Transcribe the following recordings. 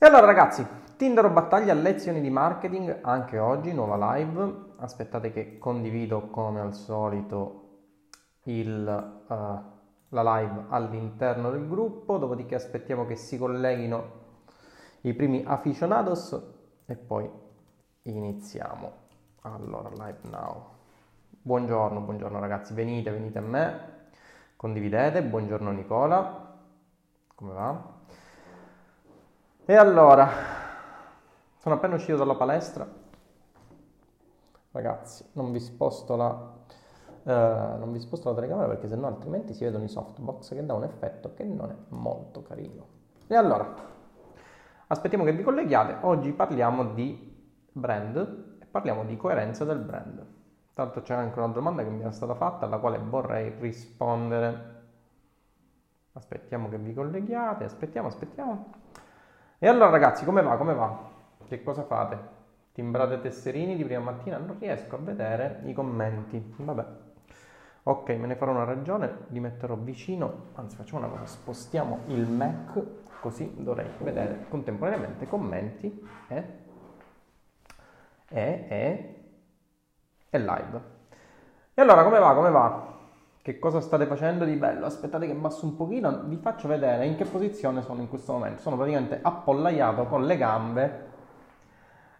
E allora ragazzi, Tinder battaglia lezioni di marketing anche oggi, nuova live. Aspettate che condivido come al solito il, uh, la live all'interno del gruppo, dopodiché aspettiamo che si colleghino i primi aficionados e poi iniziamo. Allora, live now. Buongiorno, buongiorno ragazzi, venite, venite a me, condividete, buongiorno Nicola, come va? E allora, sono appena uscito dalla palestra, ragazzi, non vi sposto la, eh, non vi sposto la telecamera perché sennò altrimenti si vedono i softbox che dà un effetto che non è molto carino. E allora, aspettiamo che vi colleghiate, oggi parliamo di brand e parliamo di coerenza del brand. L'altro c'è anche una domanda che mi è stata fatta alla quale vorrei rispondere. Aspettiamo che vi colleghiate, aspettiamo, aspettiamo. E allora ragazzi, come va? Come va? Che cosa fate? Timbrate tesserini di prima mattina? Non riesco a vedere i commenti. Vabbè. Ok, me ne farò una ragione, li metterò vicino, anzi facciamo una cosa, spostiamo il Mac così dovrei vedere contemporaneamente commenti e, e, e, e live. E allora come va? Come va? Che cosa state facendo di bello? Aspettate che basso un pochino, vi faccio vedere in che posizione sono in questo momento. Sono praticamente appollaiato con le gambe.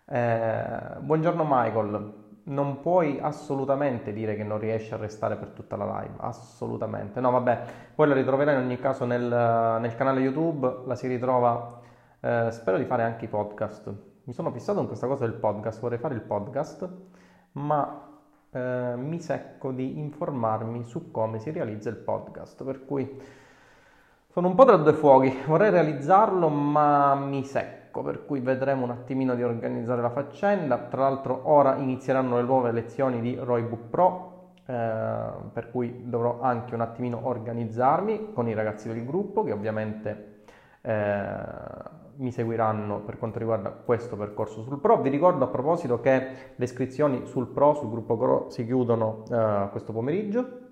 Eh, buongiorno Michael, non puoi assolutamente dire che non riesci a restare per tutta la live, assolutamente. No, vabbè, poi la ritroverai in ogni caso nel, nel canale YouTube, la si ritrova, eh, spero di fare anche i podcast. Mi sono fissato in questa cosa del podcast, vorrei fare il podcast, ma eh, mi secco di informarmi su come si realizza il podcast, per cui sono un po' tra due fuochi, vorrei realizzarlo ma mi secco, per cui vedremo un attimino di organizzare la faccenda. Tra l'altro ora inizieranno le nuove lezioni di Roybook Pro, eh, per cui dovrò anche un attimino organizzarmi con i ragazzi del gruppo che ovviamente eh, mi seguiranno per quanto riguarda questo percorso sul Pro. Vi ricordo a proposito che le iscrizioni sul Pro, sul gruppo Pro, si chiudono uh, questo pomeriggio.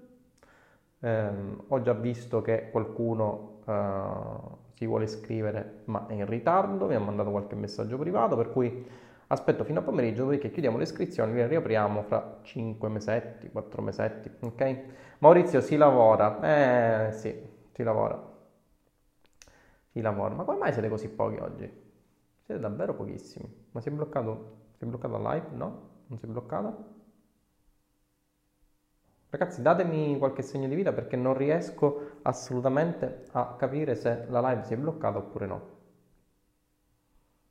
Um, ho già visto che qualcuno uh, si vuole iscrivere ma è in ritardo, mi ha mandato qualche messaggio privato, per cui aspetto fino a pomeriggio perché chiudiamo le iscrizioni, le riapriamo fra 5 mesetti, 4 mesetti, ok? Maurizio si lavora, eh sì, si lavora di lavoro. Ma come mai siete così pochi oggi? Siete davvero pochissimi. Ma si è bloccato, si è bloccato la live? No? Non si è bloccata? Ragazzi, datemi qualche segno di vita perché non riesco assolutamente a capire se la live si è bloccata oppure no.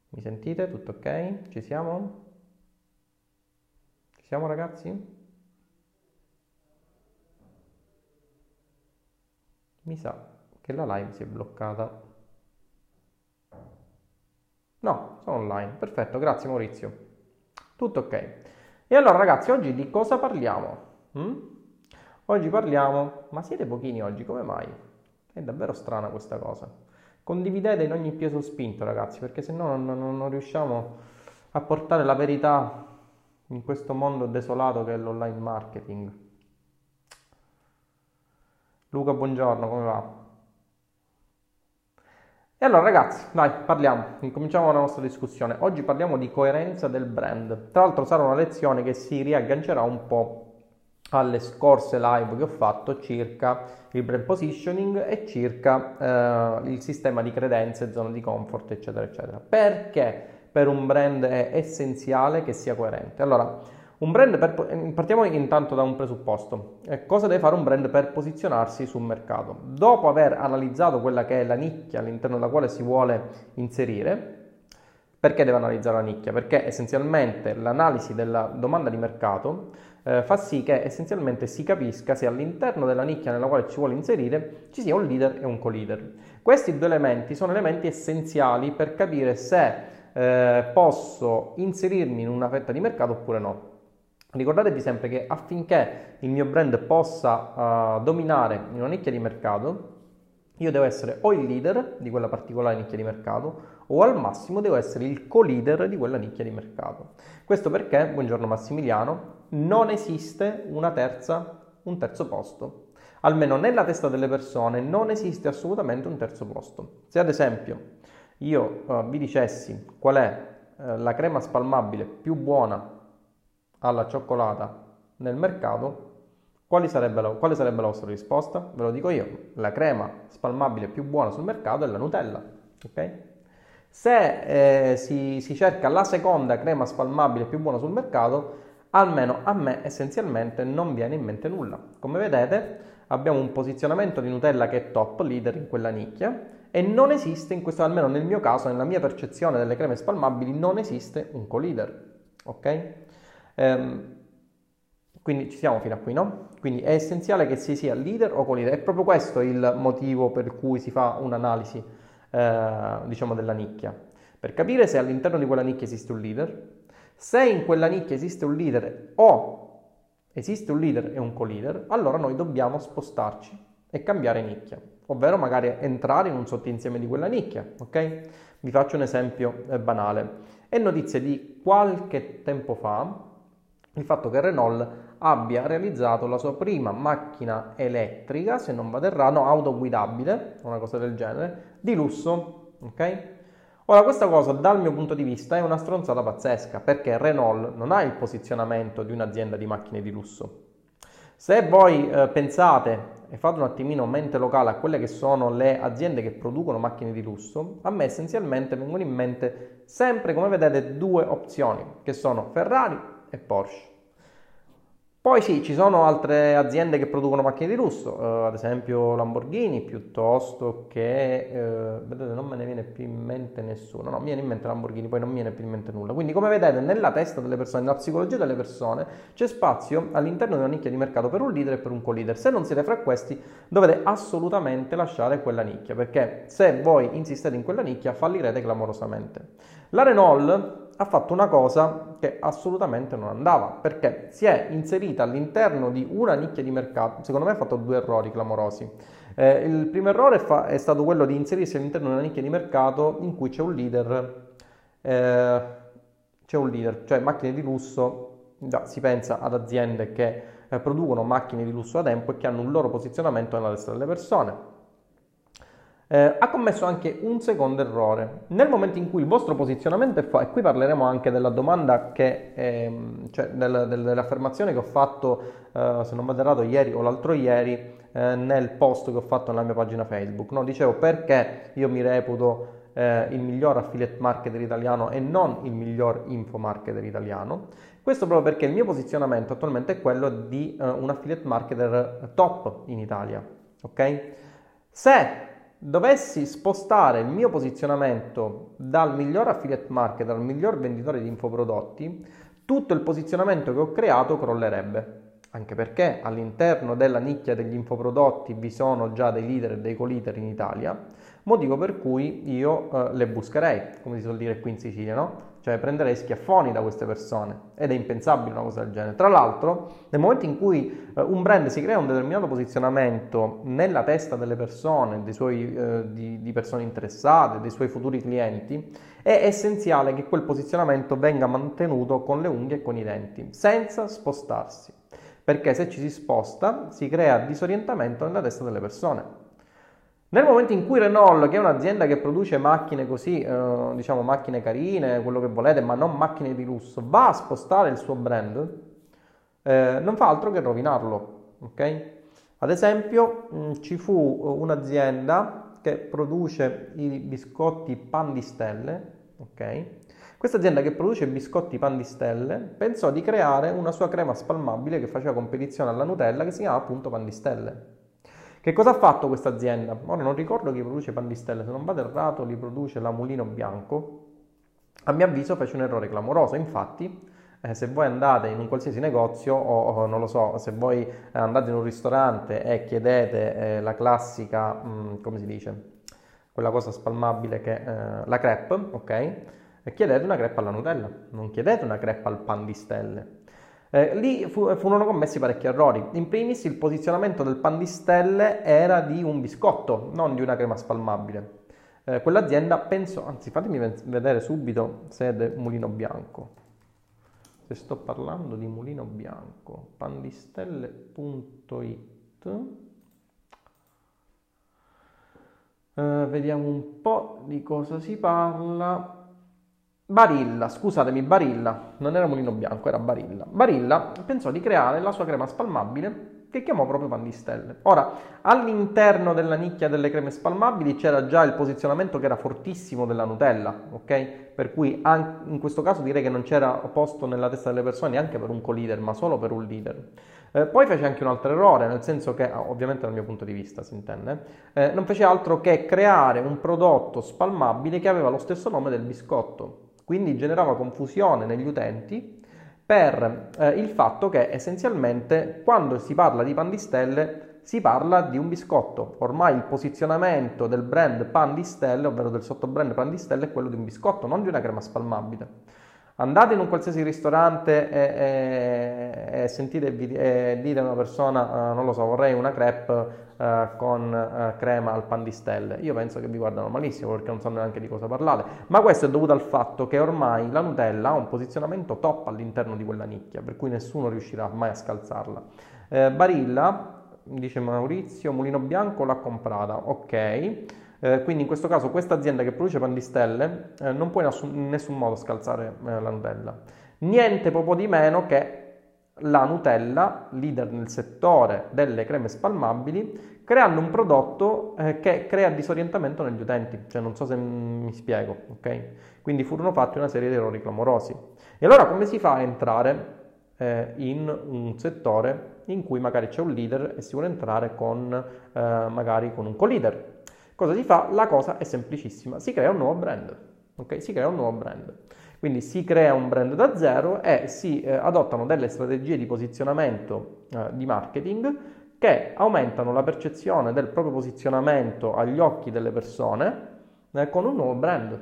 Mi sentite? Tutto ok? Ci siamo? Ci siamo ragazzi? Mi sa che la live si è bloccata. No, sono online. Perfetto, grazie Maurizio. Tutto ok. E allora ragazzi, oggi di cosa parliamo? Mm? Oggi parliamo... Ma siete pochini oggi, come mai? È davvero strana questa cosa. Condividete in ogni peso spinto ragazzi, perché se no non, non, non riusciamo a portare la verità in questo mondo desolato che è l'online marketing. Luca, buongiorno, come va? E allora ragazzi, dai, parliamo, incominciamo la nostra discussione. Oggi parliamo di coerenza del brand. Tra l'altro sarà una lezione che si riaggancerà un po' alle scorse live che ho fatto circa il brand positioning e circa eh, il sistema di credenze, zona di comfort, eccetera, eccetera. Perché per un brand è essenziale che sia coerente? Allora, un brand per, eh, partiamo intanto da un presupposto. Eh, cosa deve fare un brand per posizionarsi sul mercato? Dopo aver analizzato quella che è la nicchia all'interno della quale si vuole inserire, perché deve analizzare la nicchia? Perché essenzialmente l'analisi della domanda di mercato eh, fa sì che essenzialmente si capisca se all'interno della nicchia nella quale ci vuole inserire ci sia un leader e un co-leader. Questi due elementi sono elementi essenziali per capire se eh, posso inserirmi in una fetta di mercato oppure no. Ricordatevi sempre che affinché il mio brand possa uh, dominare in una nicchia di mercato, io devo essere o il leader di quella particolare nicchia di mercato o al massimo devo essere il co-leader di quella nicchia di mercato. Questo perché, buongiorno Massimiliano, non esiste terza, un terzo posto. Almeno nella testa delle persone non esiste assolutamente un terzo posto. Se ad esempio io uh, vi dicessi qual è uh, la crema spalmabile più buona alla cioccolata nel mercato, sarebbe la, quale sarebbe la vostra risposta? Ve lo dico io, la crema spalmabile più buona sul mercato è la Nutella. Okay? Se eh, si, si cerca la seconda crema spalmabile più buona sul mercato, almeno a me essenzialmente non viene in mente nulla. Come vedete abbiamo un posizionamento di Nutella che è top, leader in quella nicchia e non esiste, in questo almeno nel mio caso, nella mia percezione delle creme spalmabili, non esiste un co-leader. Ok? Ehm, quindi ci siamo fino a qui, no? Quindi è essenziale che si sia leader o co-leader. È proprio questo il motivo per cui si fa un'analisi, eh, diciamo, della nicchia. Per capire se all'interno di quella nicchia esiste un leader, se in quella nicchia esiste un leader o esiste un leader e un co-leader, allora noi dobbiamo spostarci e cambiare nicchia, ovvero magari entrare in un sottoinsieme di quella nicchia, ok? Vi faccio un esempio eh, banale. È notizia di qualche tempo fa il fatto che Renault abbia realizzato la sua prima macchina elettrica, se non vado errato, auto guidabile, una cosa del genere, di lusso, ok? Ora, questa cosa dal mio punto di vista è una stronzata pazzesca perché Renault non ha il posizionamento di un'azienda di macchine di lusso. Se voi eh, pensate e fate un attimino mente locale a quelle che sono le aziende che producono macchine di lusso, a me essenzialmente vengono in mente sempre, come vedete, due opzioni, che sono Ferrari e Porsche. Poi sì, ci sono altre aziende che producono macchine di lusso, eh, ad esempio Lamborghini, piuttosto che, eh, vedete non me ne viene più in mente nessuno, no, mi viene in mente Lamborghini, poi non mi viene più in mente nulla. Quindi come vedete nella testa delle persone, nella psicologia delle persone, c'è spazio all'interno di una nicchia di mercato per un leader e per un co-leader. Se non siete fra questi dovete assolutamente lasciare quella nicchia, perché se voi insistete in quella nicchia fallirete clamorosamente. La Renault ha fatto una cosa che assolutamente non andava, perché si è inserita all'interno di una nicchia di mercato, secondo me ha fatto due errori clamorosi. Eh, il primo errore fa, è stato quello di inserirsi all'interno di una nicchia di mercato in cui c'è un leader, eh, c'è un leader, cioè macchine di lusso, già si pensa ad aziende che eh, producono macchine di lusso da tempo e che hanno un loro posizionamento nella testa delle persone eh, ha commesso anche un secondo errore. Nel momento in cui il vostro posizionamento è fatto, e qui parleremo anche della domanda che, ehm, cioè del, del, dell'affermazione che ho fatto, eh, se non vado errato, ieri o l'altro ieri, eh, nel post che ho fatto nella mia pagina Facebook. No? Dicevo perché io mi reputo eh, il miglior affiliate marketer italiano e non il miglior info marketer italiano. Questo proprio perché il mio posizionamento attualmente è quello di uh, un affiliate marketer top in Italia. Ok? Se dovessi spostare il mio posizionamento dal miglior affiliate marketer al miglior venditore di infoprodotti, tutto il posizionamento che ho creato crollerebbe. Anche perché all'interno della nicchia degli infoprodotti vi sono già dei leader e dei co-leader in Italia, motivo per cui io eh, le buscherei, come si suol dire qui in Sicilia, no? Cioè prenderei schiaffoni da queste persone ed è impensabile una cosa del genere. Tra l'altro, nel momento in cui eh, un brand si crea un determinato posizionamento nella testa delle persone, suoi, eh, di, di persone interessate, dei suoi futuri clienti, è essenziale che quel posizionamento venga mantenuto con le unghie e con i denti, senza spostarsi. Perché se ci si sposta si crea disorientamento nella testa delle persone. Nel momento in cui Renault, che è un'azienda che produce macchine così, eh, diciamo macchine carine, quello che volete, ma non macchine di lusso, va a spostare il suo brand, eh, non fa altro che rovinarlo. ok? Ad esempio, mh, mm, ci fu un'azienda che produce i biscotti pan di stelle, ok? Questa azienda che produce biscotti pan di stelle pensò di creare una sua crema spalmabile che faceva competizione alla Nutella che si chiama appunto pan di stelle. Che cosa ha fatto questa azienda? Ora non ricordo chi produce Pandistelle, se non vado errato li produce la Mulino Bianco. A mio avviso fece un errore clamoroso, infatti eh, se voi andate in un qualsiasi negozio o, o, non lo so, se voi andate in un ristorante e chiedete eh, la classica, mh, mm, come si dice, quella cosa spalmabile che eh, la crepe, ok? E chiedete una crepe alla Nutella, non chiedete una crepe al pan di stelle. Eh, lì fu, furono commessi parecchi errori. In primis il posizionamento del pan di stelle era di un biscotto, non di una crema spalmabile. Eh, quell'azienda pensò, anzi fatemi vedere subito se è del mulino bianco. Se sto parlando di mulino bianco, pandistelle.it Uh, vediamo un po' di cosa si parla. Barilla, scusatemi, Barilla, non era Mulino Bianco, era Barilla. Barilla pensò di creare la sua crema spalmabile che chiamò proprio pan di stelle. Ora, all'interno della nicchia delle creme spalmabili c'era già il posizionamento che era fortissimo della Nutella, ok? Per cui in questo caso direi che non c'era posto nella testa delle persone neanche per un co-leader, ma solo per un leader. Eh, poi fece anche un altro errore, nel senso che, ah, ovviamente dal mio punto di vista si intende, eh, non fece altro che creare un prodotto spalmabile che aveva lo stesso nome del biscotto. Quindi generava confusione negli utenti per eh, il fatto che essenzialmente quando si parla di pan di stelle si parla di un biscotto. Ormai il posizionamento del brand pan di stelle, ovvero del sottobrand pan di stelle, è quello di un biscotto, non di una crema spalmabile. Andate in un qualsiasi ristorante e, e, e sentite e dite a una persona, uh, non lo so, vorrei una crepe uh, con uh, crema al pan di stelle. Io penso che vi guardano malissimo perché non sanno neanche di cosa parlare. Ma questo è dovuto al fatto che ormai la Nutella ha un posizionamento top all'interno di quella nicchia, per cui nessuno riuscirà mai a scalzarla. Eh, Barilla, dice Maurizio, Mulino Bianco l'ha comprata, ok. Eh, quindi in questo caso questa azienda che produce pandistelle eh, non può in, assun- in, nessun modo scalzare eh, la Nutella. Niente proprio di meno che la Nutella, leader nel settore delle creme spalmabili, creando un prodotto eh, che crea disorientamento negli utenti. Cioè, non so se mi spiego, ok? Quindi furono fatti una serie di errori clamorosi. E allora come si fa a entrare eh, in un settore in cui magari c'è un leader e si vuole entrare con, magari con un co-leader? Cosa si fa? La cosa è semplicissima, si crea un nuovo brand. Ok? Si crea un nuovo brand. Quindi si crea un brand da zero e si eh, adottano delle strategie di posizionamento eh, di marketing che aumentano la percezione del proprio posizionamento agli occhi delle persone eh, con un nuovo brand.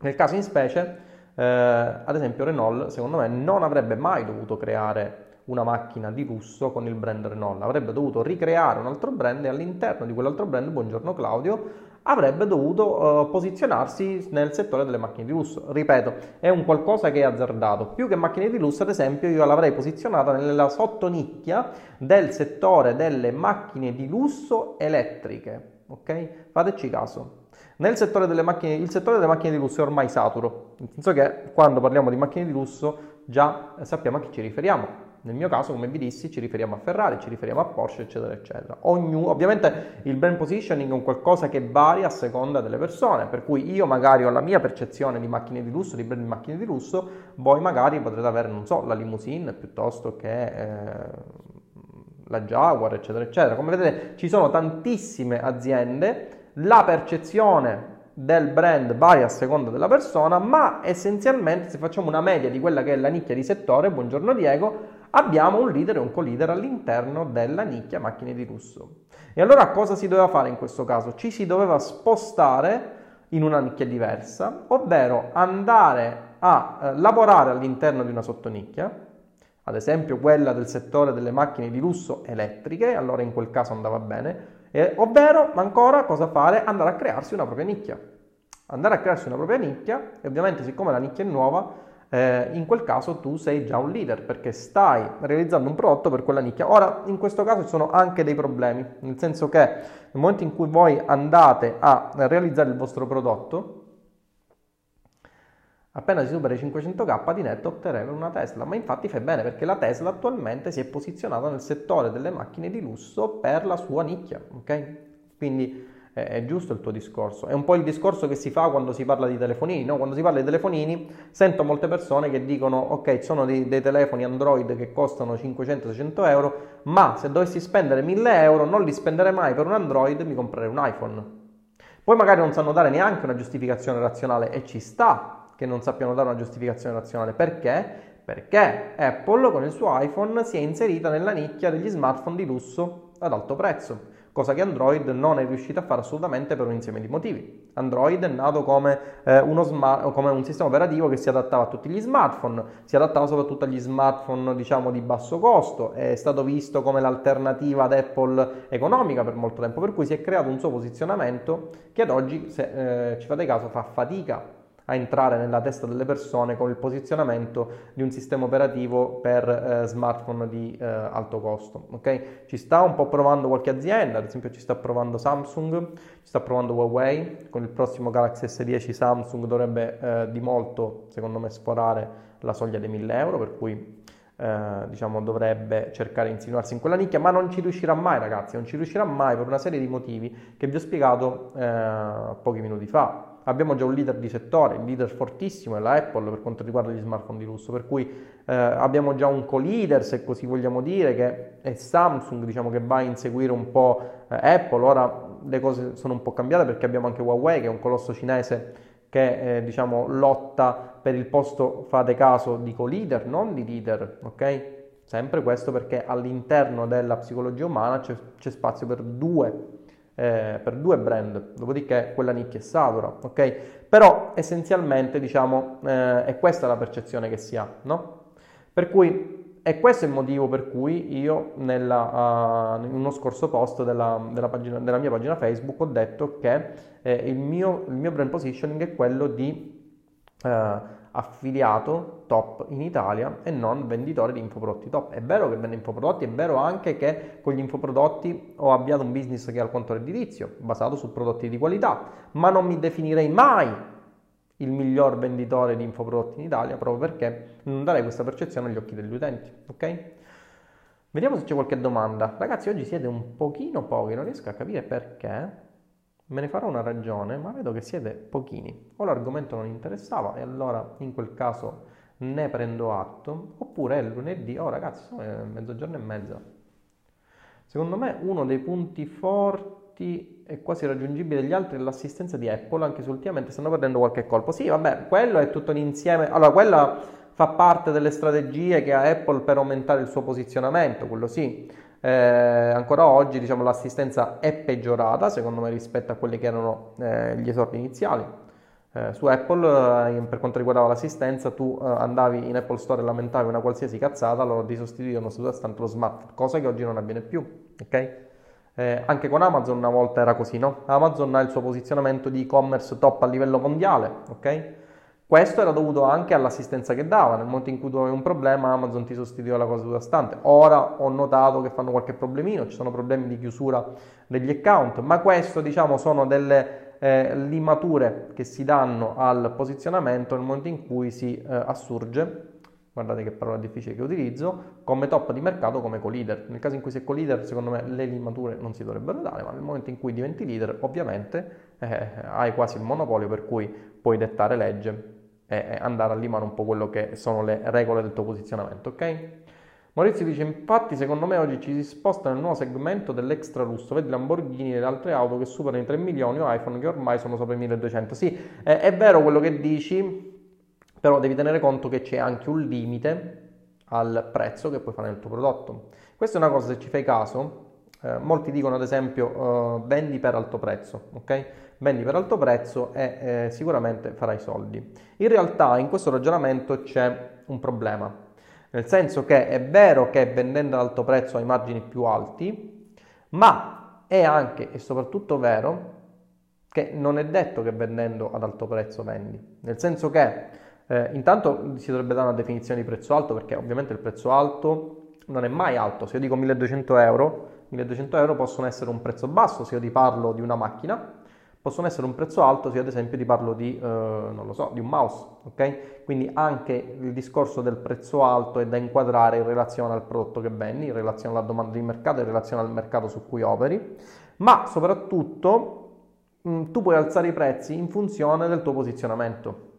Nel caso in specie, eh, ad esempio Renault, secondo me, non avrebbe mai dovuto creare una macchina di lusso con il brand Renault, avrebbe dovuto ricreare un altro brand e all'interno di quell'altro brand, buongiorno Claudio, avrebbe dovuto uh, posizionarsi nel settore delle macchine di lusso. Ripeto, è un qualcosa che è azzardato. Più che macchine di lusso, ad esempio, io l'avrei posizionata nella sottonicchia del settore delle macchine di lusso elettriche. Ok? Fateci caso. Nel settore delle macchine, il settore delle macchine di lusso è ormai saturo, nel senso che quando parliamo di macchine di lusso già sappiamo a chi ci riferiamo. Nel mio caso, come vi dissi, ci riferiamo a Ferrari, ci riferiamo a Porsche, eccetera, eccetera. Ognuno, ovviamente il brand positioning è un qualcosa che varia a seconda delle persone, per cui io magari ho la mia percezione di macchine di lusso, di brand di macchine di lusso, voi magari potrete avere, non so, la limousine piuttosto che eh, la Jaguar, eccetera, eccetera. Come vedete ci sono tantissime aziende, la percezione del brand varia a seconda della persona, ma essenzialmente se facciamo una media di quella che è la nicchia di settore, buongiorno Diego, abbiamo un leader e un co-leader all'interno della nicchia macchine di lusso. E allora cosa si doveva fare in questo caso? Ci si doveva spostare in una nicchia diversa, ovvero andare a eh, lavorare all'interno di una sottonicchia, ad esempio quella del settore delle macchine di lusso elettriche, allora in quel caso andava bene, eh, ovvero ancora cosa fare? Andare a crearsi una propria nicchia. Andare a crearsi una propria nicchia e ovviamente siccome la nicchia è nuova eh, in quel caso tu sei già un leader perché stai realizzando un prodotto per quella nicchia. Ora, in questo caso ci sono anche dei problemi, nel senso che nel momento in cui voi andate a realizzare il vostro prodotto, appena si supera i 500k di netto opterete una Tesla, ma infatti fai bene perché la Tesla attualmente si è posizionata nel settore delle macchine di lusso per la sua nicchia, ok? Quindi è giusto il tuo discorso. È un po' il discorso che si fa quando si parla di telefonini, no? Quando si parla di telefonini sento molte persone che dicono ok, sono dei, dei telefoni Android che costano 500-600 euro, ma se dovessi spendere 1000 euro non li spenderei mai per un Android, mi comprerei un iPhone. Poi magari non sanno dare neanche una giustificazione razionale e ci sta che non sappiano dare una giustificazione razionale. Perché? Perché Apple con il suo iPhone si è inserita nella nicchia degli smartphone di lusso ad alto prezzo cosa che Android non è riuscito a fare assolutamente per un insieme di motivi. Android è nato come, eh, smart, come, un sistema operativo che si adattava a tutti gli smartphone, si adattava soprattutto agli smartphone diciamo di basso costo, è stato visto come l'alternativa ad Apple economica per molto tempo, per cui si è creato un suo posizionamento che ad oggi, se eh, ci fate caso, fa fatica a entrare nella testa delle persone con il posizionamento di un sistema operativo per eh, smartphone di eh, alto costo. Okay? Ci sta un po' provando qualche azienda, ad esempio ci sta provando Samsung, ci sta provando Huawei, con il prossimo Galaxy S10 Samsung dovrebbe eh, di molto, secondo me, sforare la soglia dei 1000 euro, per cui eh, diciamo dovrebbe cercare di insinuarsi in quella nicchia, ma non ci riuscirà mai ragazzi, non ci riuscirà mai per una serie di motivi che vi ho spiegato eh, pochi minuti fa abbiamo già un leader di settore, il leader fortissimo è la Apple per quanto riguarda gli smartphone di lusso, per cui eh, abbiamo già un co-leader, se così vogliamo dire, che è Samsung, diciamo che va a inseguire un po' eh, Apple, ora le cose sono un po' cambiate perché abbiamo anche Huawei che è un colosso cinese che eh, diciamo lotta per il posto, fate caso, di co-leader, non di leader, ok? Sempre questo perché all'interno della psicologia umana c'è, c'è spazio per due eh, per due brand, dopodiché quella nicchia è satura, ok? Però essenzialmente diciamo eh, è questa la percezione che si ha, no? Per cui e questo è il motivo per cui io nella, uh, in uno scorso post della, della, pagina, della, mia pagina Facebook ho detto che eh, il, mio, il, mio, brand positioning è quello di uh, affiliato top in Italia e non venditore di infoprodotti top. È vero che vende infoprodotti, è vero anche che con gli infoprodotti ho avviato un business che è al conto redditizio, basato su prodotti di qualità, ma non mi definirei mai il miglior venditore di infoprodotti in Italia proprio perché non darei questa percezione agli occhi degli utenti, ok? Vediamo se c'è qualche domanda. Ragazzi, oggi siete un pochino pochi, non riesco a capire perché. Me ne farò una ragione, ma vedo che siete pochini. O l'argomento non interessava e allora in quel caso ne prendo atto, oppure è lunedì, oh ragazzi, sono mezzogiorno e mezza. Secondo me uno dei punti forti e quasi raggiungibili degli altri è l'assistenza di Apple, anche se ultimamente stanno perdendo qualche colpo. Sì, vabbè, quello è tutto un insieme. Allora, quella fa parte delle strategie che ha Apple per aumentare il suo posizionamento, quello sì eh, ancora oggi diciamo, l'assistenza è peggiorata secondo me rispetto a quelli che erano eh, gli esordi iniziali. Eh, su Apple, eh, per quanto riguardava l'assistenza, tu eh, andavi in Apple Store e lamentavi una qualsiasi cazzata, loro ti sostituivano sottostante lo smartphone, cosa che oggi non avviene più. Okay? Eh, anche con Amazon una volta era così, no? Amazon ha il suo posizionamento di e-commerce top a livello mondiale, ok? Questo era dovuto anche all'assistenza che dava, nel momento in cui tu avevi un problema Amazon ti sostituiva la cosa sottostante. Ora ho notato che fanno qualche problemino, ci sono problemi di chiusura degli account, ma questo diciamo sono delle eh, limature che si danno al posizionamento nel momento in cui si eh, assurge guardate che parola difficile che utilizzo, come top di mercato, come co-leader. Nel caso in cui sei co-leader, secondo me le limature non si dovrebbero dare, ma nel momento in cui diventi leader, ovviamente eh, hai quasi il monopolio per cui puoi dettare legge e andare a limare un po' quello che sono le regole del tuo posizionamento, ok? Maurizio dice, infatti secondo me oggi ci si sposta nel nuovo segmento dell'extra lusso, vedi Lamborghini e le altre auto che superano i 3 milioni o iPhone che ormai sono sopra i 1200. Sì, è, è vero quello che dici, però devi tenere conto che c'è anche un limite al prezzo che puoi fare nel tuo prodotto. Questa è una cosa, se ci fai caso, eh, molti dicono ad esempio eh, vendi per alto prezzo, ok? Vendi per alto prezzo e eh, sicuramente farai soldi. In realtà in questo ragionamento c'è un problema, nel senso che è vero che vendendo ad alto prezzo hai margini più alti, ma è anche e soprattutto vero che non è detto che vendendo ad alto prezzo vendi, nel senso che eh, intanto si dovrebbe dare una definizione di prezzo alto perché ovviamente il prezzo alto non è mai alto. Se io dico 1200 euro, 1200 euro possono essere un prezzo basso se io ti parlo di una macchina, possono essere un prezzo alto se ad esempio ti parlo di, eh, non lo so, di un mouse, ok? Quindi anche il discorso del prezzo alto è da inquadrare in relazione al prodotto che vendi, in relazione alla domanda di mercato, in relazione al mercato su cui operi, ma soprattutto mh, mm, tu puoi alzare i prezzi in funzione del tuo posizionamento.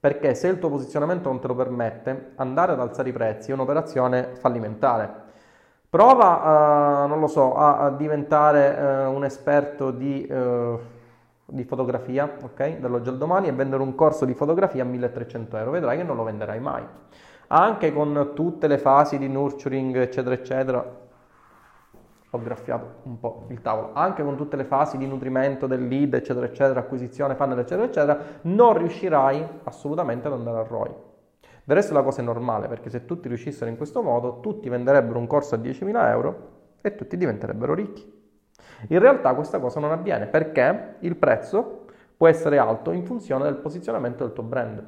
Perché se il tuo posizionamento non te lo permette, andare ad alzare i prezzi è un'operazione fallimentare. Prova, a, non lo so, a, a diventare uh, un esperto di, uh, di fotografia, ok? Dall'oggi al domani e vendere un corso di fotografia a 1300 euro. Vedrai che non lo venderai mai. Anche con tutte le fasi di nurturing, eccetera, eccetera, ho graffiato un po' il tavolo, anche con tutte le fasi di nutrimento del lead, eccetera, eccetera, acquisizione, funnel, eccetera, eccetera, non riuscirai assolutamente ad andare a ROI. Del resto la cosa è normale, perché se tutti riuscissero in questo modo, tutti venderebbero un corso a 10.000 euro e tutti diventerebbero ricchi. In realtà questa cosa non avviene perché il prezzo può essere alto in funzione del posizionamento del tuo brand.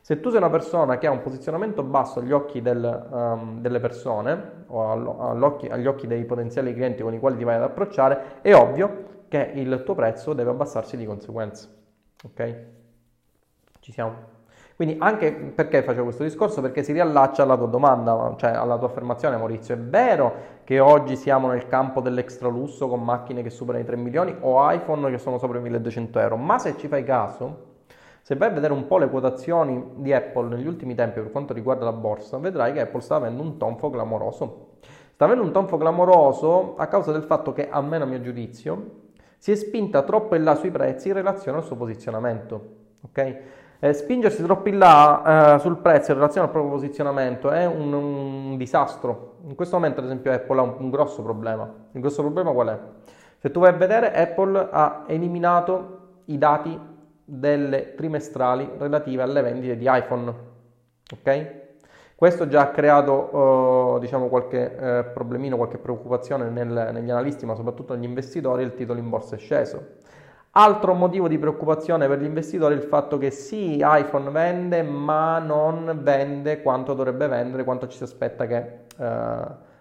Se tu sei una persona che ha un posizionamento basso agli occhi del, um, delle persone o agli occhi dei potenziali clienti con i quali ti vai ad approcciare, è ovvio che il tuo prezzo deve abbassarsi di conseguenza. Ok? Ci siamo? Quindi anche perché facevo questo discorso? Perché si riallaccia alla tua domanda, cioè alla tua affermazione Maurizio. È vero che oggi siamo nel campo dell'extra lusso con macchine che superano i 3 milioni o iPhone che sono sopra i 1200 euro, ma se ci fai caso, se vai a vedere un po' le quotazioni di Apple negli ultimi tempi per quanto riguarda la borsa, vedrai che Apple sta avendo un tonfo clamoroso. Sta avendo un tonfo clamoroso a causa del fatto che, almeno a mio giudizio, si è spinta troppo in là sui prezzi in relazione al suo posizionamento. Ok? Eh, spingersi troppo in là eh, sul prezzo in relazione al proprio posizionamento è un, un, disastro. In questo momento, ad esempio, Apple ha un, un grosso problema. Il grosso problema qual è? Se tu vai a vedere, Apple ha eliminato i dati delle trimestrali relative alle vendite di iPhone. Ok? Questo già ha creato eh, diciamo qualche eh, problemino, qualche preoccupazione nel, negli analisti, ma soprattutto negli investitori, il titolo in borsa è sceso. Altro motivo di preoccupazione per gli investitori è il fatto che sì, iPhone vende, ma non vende quanto dovrebbe vendere, quanto ci si aspetta che eh,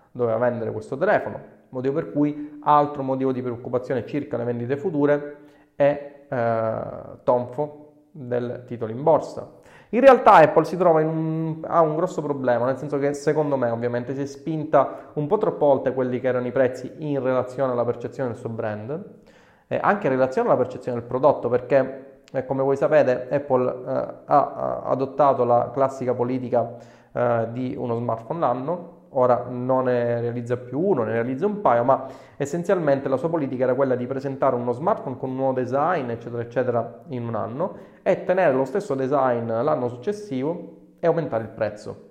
doveva vendere questo telefono. Motivo per cui altro motivo di preoccupazione circa le vendite future è eh, tonfo del titolo in borsa. In realtà Apple si trova in un, ha un grosso problema, nel senso che secondo me ovviamente si è spinta un po' troppo oltre quelli che erano i prezzi in relazione alla percezione del suo brand eh, anche in relazione alla percezione del prodotto, perché eh, come voi sapete Apple eh, ha, adottato la classica politica eh, di uno smartphone l'anno, ora non ne realizza più uno, ne realizza un paio, ma essenzialmente la sua politica era quella di presentare uno smartphone con un nuovo design, eccetera, eccetera, in un anno e tenere lo stesso design l'anno successivo e aumentare il prezzo.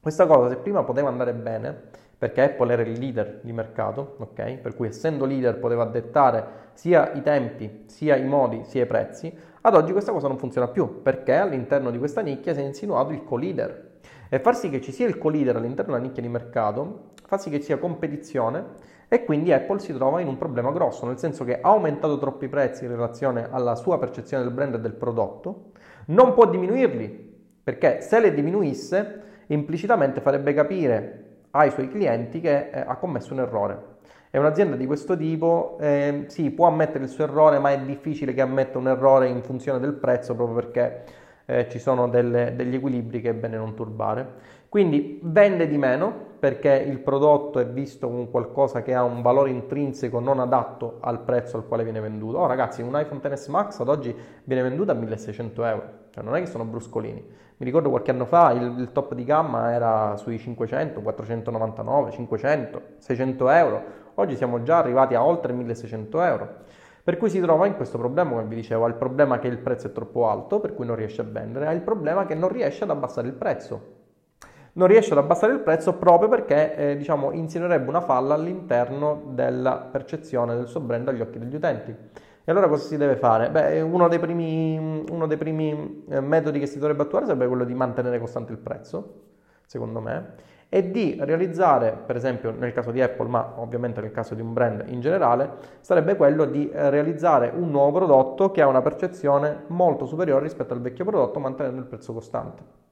Questa cosa, se prima poteva andare bene, perché Apple era il leader di mercato, ok? Per cui essendo leader poteva dettare sia i tempi, sia i modi, sia i prezzi. Ad oggi questa cosa non funziona più perché all'interno di questa nicchia si è insinuato il co-leader. E far sì che ci sia il co-leader all'interno della nicchia di mercato fa sì che ci sia competizione e quindi Apple si trova in un problema grosso, nel senso che ha aumentato troppi prezzi in relazione alla sua percezione del brand e del prodotto, non può diminuirli perché se le diminuisse implicitamente farebbe capire ai suoi clienti che eh, ha commesso un errore. E un'azienda di questo tipo eh, sì, può ammettere il suo errore, ma è difficile che ammetta un errore in funzione del prezzo proprio perché eh, ci sono delle, degli equilibri che è bene non turbare. Quindi vende di meno perché il prodotto è visto come qualcosa che ha un valore intrinseco non adatto al prezzo al quale viene venduto. Oh ragazzi, un iPhone XS Max ad oggi viene venduto a 1600 euro, cioè non è che sono bruscolini. Mi ricordo qualche anno fa il, il top di gamma era sui 500, 499, 500, 600 euro. Oggi siamo già arrivati a oltre 1600 euro. Per cui si trova in questo problema, come vi dicevo, ha il problema che il prezzo è troppo alto, per cui non riesce a vendere, ha il problema che non riesce ad abbassare il prezzo. Non riesce ad abbassare il prezzo proprio perché eh, diciamo, insinuerebbe una falla all'interno della percezione del suo brand agli occhi degli utenti. E allora cosa si deve fare? Beh, uno dei primi, uno dei primi eh, metodi che si dovrebbe attuare sarebbe quello di mantenere costante il prezzo, secondo me, e di realizzare, per esempio nel caso di Apple, ma ovviamente nel caso di un brand in generale, sarebbe quello di realizzare un nuovo prodotto che ha una percezione molto superiore rispetto al vecchio prodotto mantenendo il prezzo costante.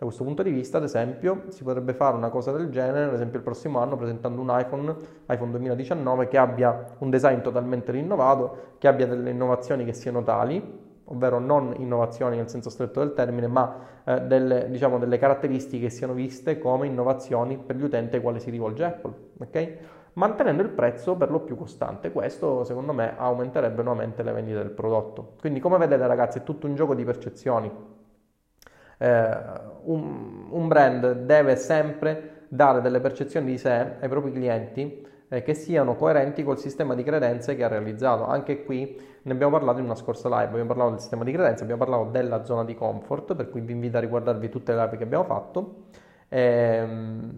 Da questo punto di vista, ad esempio, si potrebbe fare una cosa del genere, ad esempio il prossimo anno presentando un iPhone, iPhone 2019, che abbia un design totalmente rinnovato, che abbia delle innovazioni che siano tali, ovvero non innovazioni nel senso stretto del termine, ma eh, delle, diciamo, delle, caratteristiche che siano viste come innovazioni per gli utenti ai quali si rivolge Apple, ok? mantenendo il prezzo per lo più costante. Questo, secondo me, aumenterebbe nuovamente le vendite del prodotto. Quindi, come vedete, ragazzi, è tutto un gioco di percezioni eh, un, un, brand deve sempre dare delle percezioni di sé ai propri clienti eh, che siano coerenti col sistema di credenze che ha realizzato. Anche qui ne abbiamo parlato in una scorsa live, abbiamo parlato del sistema di credenze, abbiamo parlato della zona di comfort, per cui vi invito a riguardarvi tutte le live che abbiamo fatto. Eh,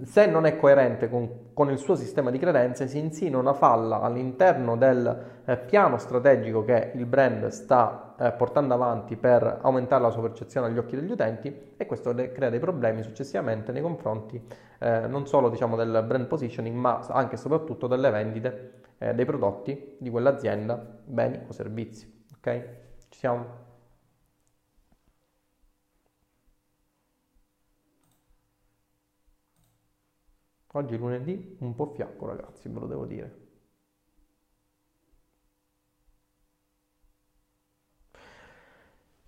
se non è coerente con, con, il suo sistema di credenze, si insinua una falla all'interno del eh, piano strategico che il brand sta eh, portando avanti per aumentare la sua percezione agli occhi degli utenti e questo crea dei problemi successivamente nei confronti eh, non solo diciamo, del brand positioning, ma anche e soprattutto delle vendite eh, dei prodotti di quell'azienda, beni o servizi. Okay? Ci siamo? Oggi è lunedì, un po' fiacco ragazzi, ve lo devo dire.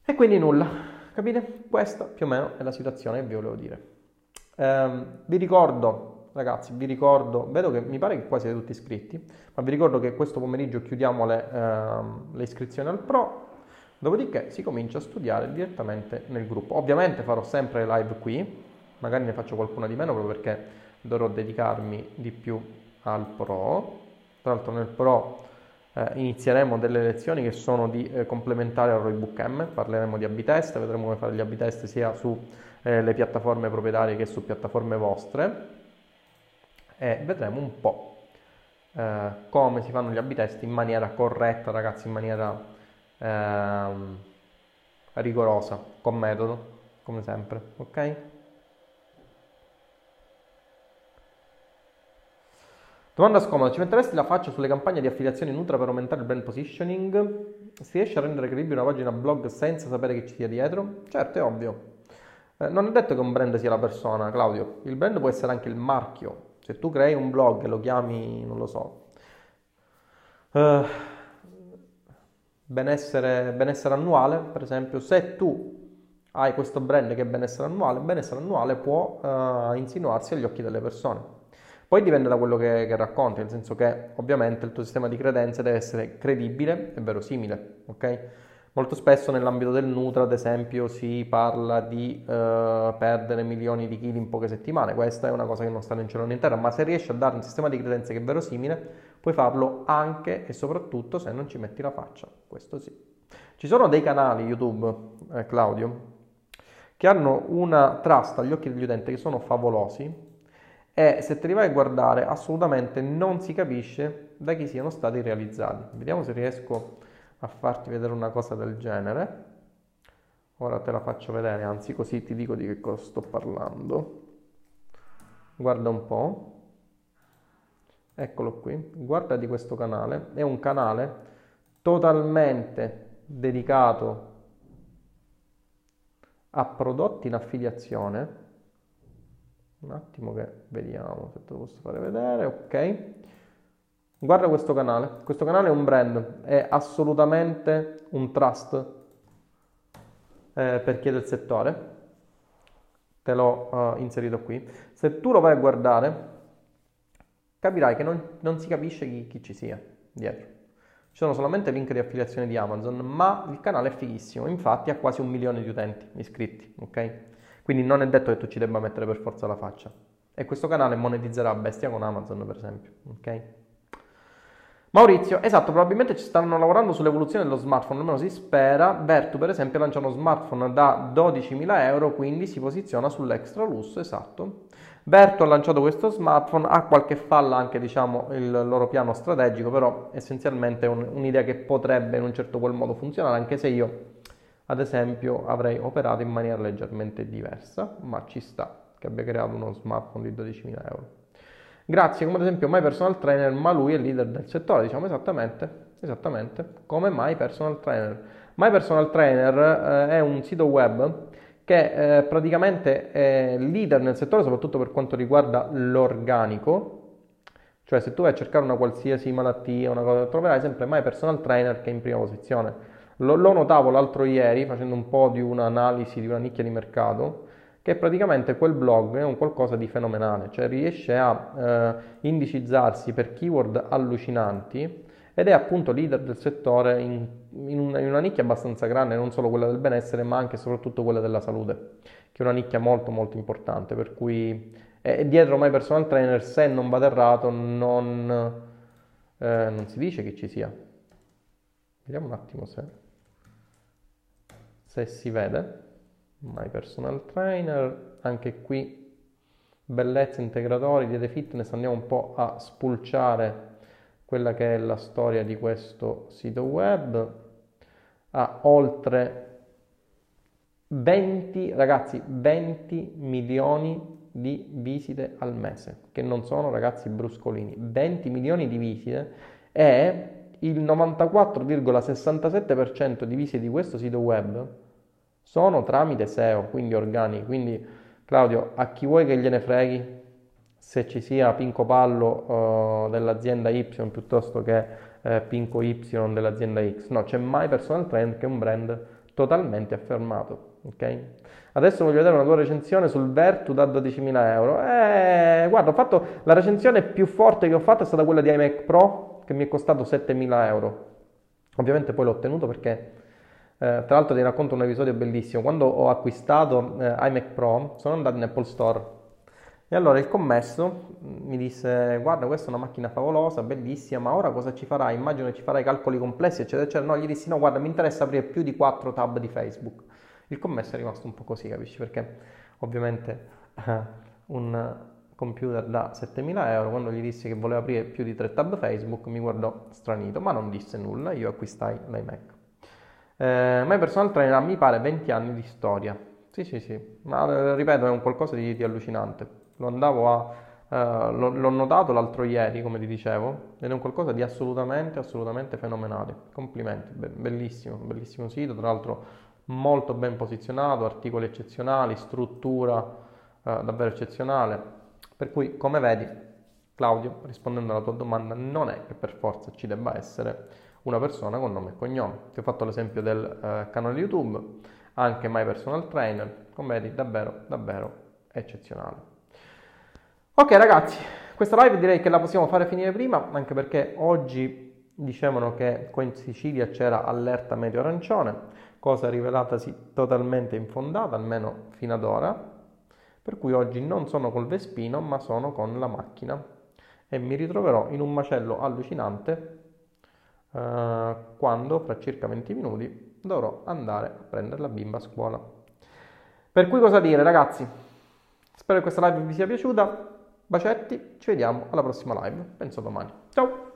E quindi nulla, capite? Questa più o meno è la situazione che vi volevo dire. Eh, vi ricordo, ragazzi, vi ricordo, vedo che mi pare che qua siete tutti iscritti, ma vi ricordo che questo pomeriggio chiudiamo le, eh, le iscrizioni al Pro, dopodiché si comincia a studiare direttamente nel gruppo. Ovviamente farò sempre live qui, magari ne faccio qualcuna di meno proprio perché dovrò dedicarmi di più al Pro. Tra l'altro nel Pro eh, inizieremo delle lezioni che sono di eh, complementare al Roybook M, parleremo di AB-test, vedremo come fare gli AB-test sia sulle eh, piattaforme proprietarie che su piattaforme vostre e vedremo un po' eh, come si fanno gli AB-test in maniera corretta, ragazzi, in maniera ehm, rigorosa, con metodo, come sempre, ok? Domanda scomoda, ci metteresti la faccia sulle campagne di affiliazione Nutra per aumentare il brand positioning? Si riesce a rendere credibile una pagina blog senza sapere che ci sia dietro? Certo, è ovvio. Eh, non è detto che un brand sia la persona, Claudio. Il brand può essere anche il marchio. Se tu crei un blog e lo chiami, non lo so, uh, benessere, benessere annuale, per esempio, se tu hai questo brand che è benessere annuale, benessere annuale può uh, insinuarsi agli occhi delle persone. Poi dipende da quello che, che, racconti, nel senso che ovviamente il tuo sistema di credenze deve essere credibile e verosimile, ok? Molto spesso nell'ambito del Nutra, ad esempio, si parla di uh, perdere milioni di chili in poche settimane. Questa è una cosa che non sta nel cielo né in terra, ma se riesci a dare un sistema di credenze che è verosimile, puoi farlo anche e soprattutto se non ci metti la faccia. Questo sì. Ci sono dei canali YouTube, eh, Claudio, che hanno una trust agli occhi degli utenti che sono favolosi, e se te li vai a guardare assolutamente non si capisce da chi siano stati realizzati. Vediamo se riesco a farti vedere una cosa del genere. Ora te la faccio vedere, anzi così ti dico di che cosa sto parlando. Guarda un po'. Eccolo qui, guarda di questo canale. È un canale totalmente dedicato a prodotti in affiliazione un attimo che vediamo se te lo posso fare vedere ok. Guarda questo canale. Questo canale è un brand è assolutamente un trust eh, per chi è del settore. Te l'ho uh, inserito qui. Se tu lo vai a guardare capirai che non, non si capisce chi, chi ci sia dietro. Ci sono solamente link di affiliazione di Amazon, ma il canale è fighissimo, infatti ha quasi un milione di utenti iscritti, ok? Quindi non è detto che tu ci debba mettere per forza la faccia. E questo canale monetizzerà a bestia con Amazon, per esempio. Ok? Maurizio, esatto, probabilmente ci stanno lavorando sull'evoluzione dello smartphone, almeno si spera. Vertu, per esempio, lancia uno smartphone da 12.000 euro, quindi si posiziona sull'extra lusso, esatto. Vertu ha lanciato questo smartphone, ha qualche falla anche, diciamo, il loro piano strategico, però essenzialmente è un, un'idea che potrebbe in un certo qual modo funzionare, anche se io ad esempio avrei operato in maniera leggermente diversa, ma ci sta che abbia creato uno smartphone di 12.000 euro. Grazie, come ad esempio My Personal Trainer, ma lui è leader del settore, diciamo esattamente, esattamente come My Personal Trainer. My Personal Trainer eh, è un sito web che eh, praticamente è leader nel settore soprattutto per quanto riguarda l'organico, cioè se tu vai a cercare una qualsiasi malattia, una cosa, troverai sempre My Personal Trainer che è in prima posizione lo, lo notavo l'altro ieri facendo un po' di un'analisi di una nicchia di mercato che praticamente quel blog è un qualcosa di fenomenale, cioè riesce a eh, indicizzarsi per keyword allucinanti ed è appunto leader del settore in, in, una, in, una, nicchia abbastanza grande, non solo quella del benessere, ma anche e soprattutto quella della salute, che è una nicchia molto molto importante, per cui è dietro My Personal Trainer, se non vado errato, non, eh, non si dice che ci sia. Vediamo un attimo se se si vede My Personal Trainer anche qui bellezza integratori diete fitness andiamo un po' a spulciare quella che è la storia di questo sito web. Ha oltre 20 ragazzi 20 milioni di visite al mese che non sono ragazzi bruscolini. 20 milioni di visite e il 94,67% di visite di questo sito web sono tramite SEO, quindi organi. Quindi Claudio, a chi vuoi che gliene freghi se ci sia Pinco Pallo uh, dell'azienda Y piuttosto che uh, Pinco Y dell'azienda X? No, c'è mai Personal Trend che è un brand totalmente affermato. Ok? Adesso voglio vedere una tua recensione sul Vertu da 12.000 euro. Eh, guarda, ho fatto la recensione più forte che ho fatto è stata quella di iMac Pro che mi è costato 7.000 euro. Ovviamente poi l'ho ottenuto perché, eh, tra l'altro ti racconto un episodio bellissimo. Quando ho acquistato eh, iMac Pro sono andato in Apple Store e allora il commesso mi disse guarda questa è una macchina favolosa, bellissima, ma ora cosa ci farai? Immagino che ci farai calcoli complessi eccetera eccetera. No, gli dissi no guarda mi interessa aprire più di 4 tab di Facebook. Il commesso è rimasto un po' così, capisci? Perché ovviamente eh, un computer da 7000 euro, quando gli dissi che voleva aprire più di 3 tab Facebook, mi guardò stranito, ma non disse nulla, io acquistai l'iMac. Eh, My Personal Trainer mi pare 20 anni di storia. Sì, sì, sì, ma eh, ripeto, è un qualcosa di, di allucinante. Lo andavo a... Uh, l'ho, notato l'altro ieri, come ti dicevo, ed è un qualcosa di assolutamente, assolutamente fenomenale. Complimenti, be- bellissimo, bellissimo sito, tra l'altro molto ben posizionato, articoli eccezionali, struttura uh, davvero eccezionale. Per cui, come vedi, Claudio, rispondendo alla tua domanda, non è che per forza ci debba essere una persona con nome e cognome. Ti ho fatto l'esempio del uh, canale YouTube, anche My Personal Trainer, come vedi, davvero, davvero eccezionale. Ok ragazzi, questa live direi che la possiamo fare finire prima, anche perché oggi dicevano che qua in Sicilia c'era allerta medio arancione, cosa rivelatasi totalmente infondata, almeno fino ad ora, per cui oggi non sono col Vespino, ma sono con la macchina e mi ritroverò in un macello allucinante eh, quando, fra circa 20 minuti, dovrò andare a prendere la bimba a scuola. Per cui cosa dire ragazzi? Spero che questa live vi sia piaciuta. Bacetti, ci vediamo alla prossima live, penso domani. Ciao!